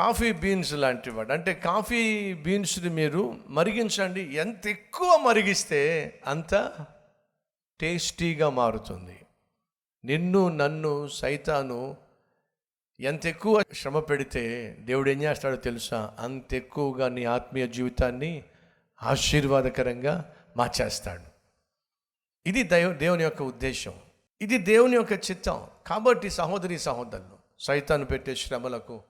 Coffee beans లాంటి వాడు అంటే కాఫీ బీన్స్ని మీరు మరిగించండి. ఎంత ఎక్కువ మరిగిస్తే అంత టేస్టీగా మారుతుంది. నిన్ను నన్ను సైతాను ఎంత ఎక్కువ శ్రమ పెడితే దేవుడు ఏం చేస్తాడో తెలుసా? అంత ఎక్కువగా నీ ఆత్మీయ జీవితాన్ని ఆశీర్వాదకరంగా మార్చేస్తాడు. ఇది దైవ దేవుని యొక్క ఉద్దేశం. ఇది దేవుని యొక్క చిత్తం. కాబట్టి సహోదరి సహోదరులు సైతాను పెట్టే శ్రమలకు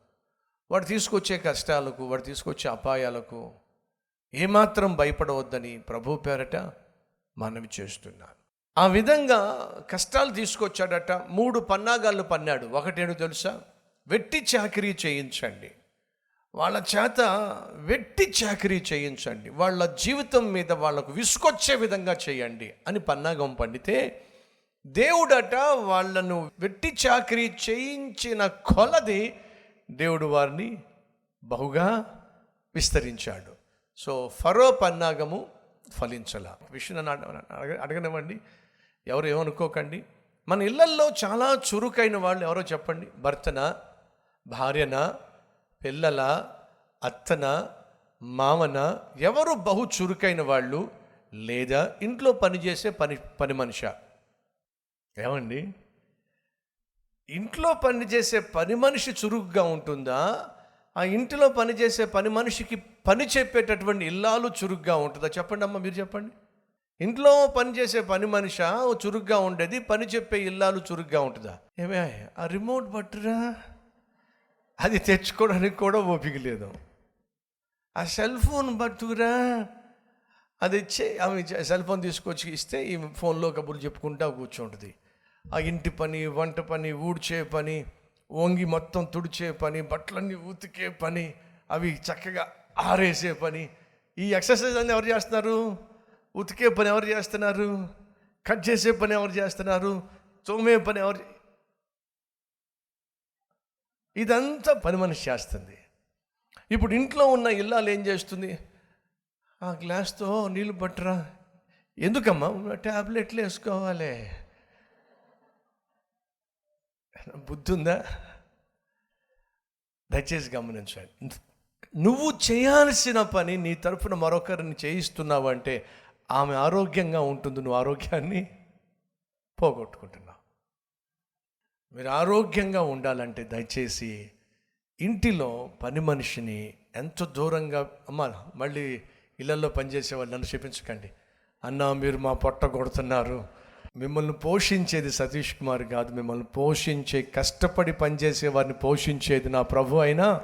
వాడు తీసుకొచ్చే కష్టాలకు వాడు తీసుకొచ్చే అపాయాలకు ఏమాత్రం భయపడవద్దని ప్రభు పేరట మనవి చేస్తున్నాను ఆ విధంగా కష్టాలు తీసుకొచ్చాడట. మూడు పన్నాగాళ్ళు పన్నాడు. ఒకటేడు తెలుసా? వెట్టి చాకరీ చేయించండి. వాళ్ళ చేత వెట్టి చాకరీ చేయించండి. వాళ్ళ జీవితం మీద వాళ్ళకు విసుకొచ్చే విధంగా చేయండి అని పన్నాగం పండితే దేవుడట వాళ్ళను వెట్టి చాకరీ చేయించిన కొలది దేవుడు వారిని బహుగా విస్తరించాడు. సో ఫరో పన్నాగము ఫలించల. విషయం నన్ను అడగ అడగనివ్వండి. ఎవరు ఏమనుకోకండి. మన ఇళ్ళల్లో చాలా చురుకైన వాళ్ళు ఎవరో చెప్పండి. భర్తన భార్యన పిల్లల అత్తన మామన ఎవరు బహు చురుకైన వాళ్ళు లేదా ఇంట్లో పనిచేసే పని పని మనిష? ఏమండి? ఇంట్లో పనిచేసే పని మనిషి చురుగ్గా ఉంటుందా? ఆ ఇంటిలో పనిచేసే పని మనిషికి పని చెప్పేటటువంటి ఇల్లాలు చురుగ్గా ఉంటుందా? చెప్పండి అమ్మ మీరు చెప్పండి. ఇంట్లో పనిచేసే పని మనిషి చురుగ్గా ఉండేది పని చెప్పే ఇల్లాలు చురుగ్గా ఉంటుందా? ఏమే ఆ రిమోట్ బట్టురా అది తెచ్చుకోవడానికి కూడా ఓపిక లేదు. ఆ సెల్ ఫోన్ బట్టురా అది ఇచ్చే ఆమె సెల్ ఫోన్ తీసుకొచ్చి ఇస్తే ఈ ఫోన్లో కబుర్లు చెప్పుకుంటా కూర్చుంటుంది. ఆ ఇంటి పని వంట పని ఊడ్చే పని వంగి మొత్తం తుడిచే పని బట్టలన్నీ ఉతికే పని అవి చక్కగా ఆరేసే పని. ఈ ఎక్సర్సైజ్ అన్ని ఎవరు చేస్తున్నారు? ఉతికే పని ఎవరు చేస్తున్నారు? కట్ చేసే పని ఎవరు చేస్తున్నారు? తోమే పని ఎవరు ఇదంతా పని మనిషి చేస్తుంది. ఇప్పుడు ఇంట్లో ఉన్న ఇల్లాలు ఏం చేస్తుంది? ఆ గ్లాస్తో నీళ్ళు పట్టరా. ఎందుకమ్మా? ట్యాబ్లెట్లు వేసుకోవాలి. బుద్ధి ఉందా దయచేసి గమనించండి. నువ్వు చేయాల్సిన పని నీ తరఫున మరొకరిని చేయిస్తున్నావు అంటే ఆమె ఆరోగ్యంగా ఉంటుంది నువ్వు ఆరోగ్యాన్ని పోగొట్టుకుంటున్నావు. మీరు ఆరోగ్యంగా ఉండాలంటే దయచేసి ఇంటిలో పని మనిషిని ఎంత దూరంగా అమ్మ మళ్ళీ ఇళ్ళలో పనిచేసే వాళ్ళు నన్ను చెప్పించకండి అన్న మీరు మా పొట్ట కొడుతున్నారు. మిమ్మల్ని పోషించేది సతీష్ కుమార్ కాదు మిమ్మల్ని పోషించే కష్టపడి పనిచేసే వారిని పోషించేది నా ప్రభు అయినా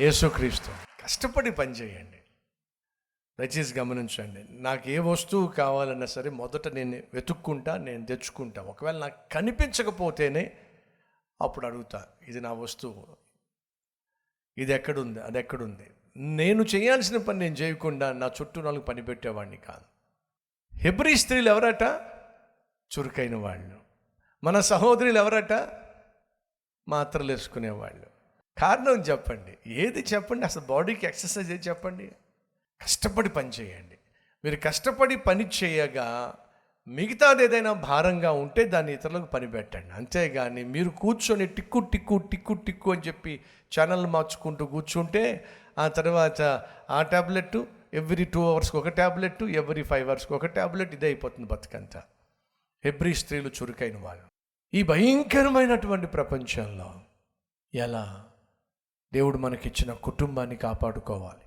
యేసుక్రీస్తు. కష్టపడి పనిచేయండి. దయచేసి గమనించండి. నాకు ఏ వస్తువు కావాలన్నా సరే మొదట నేను వెతుక్కుంటా నేను తెచ్చుకుంటా. ఒకవేళ నాకు కనిపించకపోతేనే అప్పుడు అడుగుతా ఇది నా వస్తువు. ఇది ఎక్కడుంది? అది ఎక్కడుంది? నేను చేయాల్సిన పని నేను చేయకుండా నా చుట్టూ నాలుగు పని పెట్టేవాడిని కాదు. హెబ్రి స్త్రీలు ఎవరట? చురుకైన వాళ్ళు మన సహోదరులు ఎవరట? మాత్రలు వేసుకునేవాళ్ళు కారణం చెప్పండి. ఏది చెప్పండి? అసలు బాడీకి ఎక్సర్సైజ్ ఏది చెప్పండి? కష్టపడి పని చేయండి. మీరు కష్టపడి పని చేయగా మిగతాది ఏదైనా భారంగా ఉంటే దాన్ని ఇతరులకు పనిపెట్టండి అంతేగాని మీరు కూర్చొని టిక్కు టిక్కు టిక్కు టిక్కు అని చెప్పి ఛానల్ మార్చుకుంటూ కూర్చుంటే ఆ తర్వాత ఆ ట్యాబ్లెట్ ఎవ్రీ టూ అవర్స్కి ఒక ట్యాబ్లెట్ ఎవ్రీ ఫైవ్ అవర్స్కి ఒక ట్యాబ్లెట్ ఇదే అయిపోతుంది బతుకంతా. హెబ్రి స్త్రీలు చురుకైన వాళ్ళు. ఈ భయంకరమైనటువంటి ప్రపంచంలో ఎలా దేవుడు మనకిచ్చిన కుటుంబాన్ని కాపాడుకోవాలి.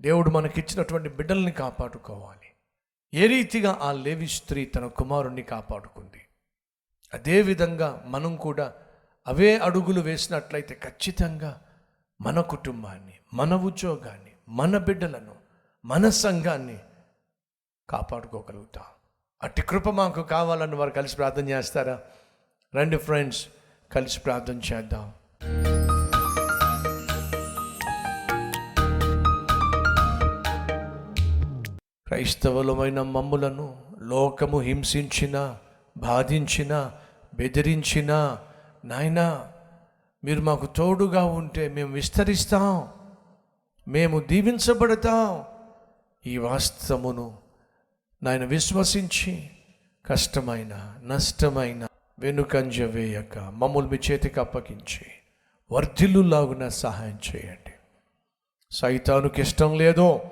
దేవుడు మనకిచ్చినటువంటి బిడ్డల్ని కాపాడుకోవాలి. ఏ రీతిగా ఆ లేవి స్త్రీ తన కుమారుణ్ణి కాపాడుకుంది. అదేవిధంగా మనం కూడా అవే అడుగులు వేసినట్లయితే ఖచ్చితంగా మన కుటుంబాన్ని మన ఉద్యోగాన్ని మన బిడ్డలను మన సంఘాన్ని కాపాడుకోగలుగుతాం. అట్టి కృప మాకు కావాలని వారు కలిసి ప్రార్థన చేస్తారా? రండి ఫ్రెండ్స్ కలిసి ప్రార్థన చేద్దాం. క్రైస్తవులమైన మమ్ములను లోకము హింసించిన బాధించిన బెదిరించిన నాయనా మీరు మాకు తోడుగా ఉంటే మేము విస్తరిస్తాం. మేము దీవించబడతాం. ఈ వాస్తవమును నాయన విశ్వసించి కష్టమైన నష్టమైన వెనుకంజ వేయక మమ్మల్ని మీ చేతికి అప్పగించి వర్ధిల్లులాగున సహాయం చేయండి. సైతానికి ఇష్టం లేదో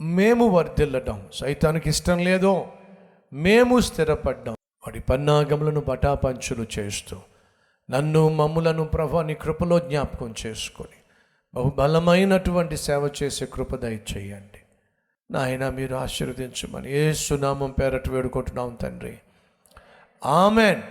మేము వర్ధిల్లడం. సైతానికి ఇష్టం లేదో మేము స్థిరపడ్డాం. వాడి పన్నాగములను బటాపంచులు చేస్తూ నన్ను మమ్ములను ప్రభా నీ కృపలో జ్ఞాపకం చేసుకొని బహుబలమైనటువంటి సేవ చేసే కృప దయచేయండి. నాయన మీరు ఆశీర్వదించమని. ఏ సునామం పేరట వేడుకుంటున్నాం తండ్రి. ఆమెన్.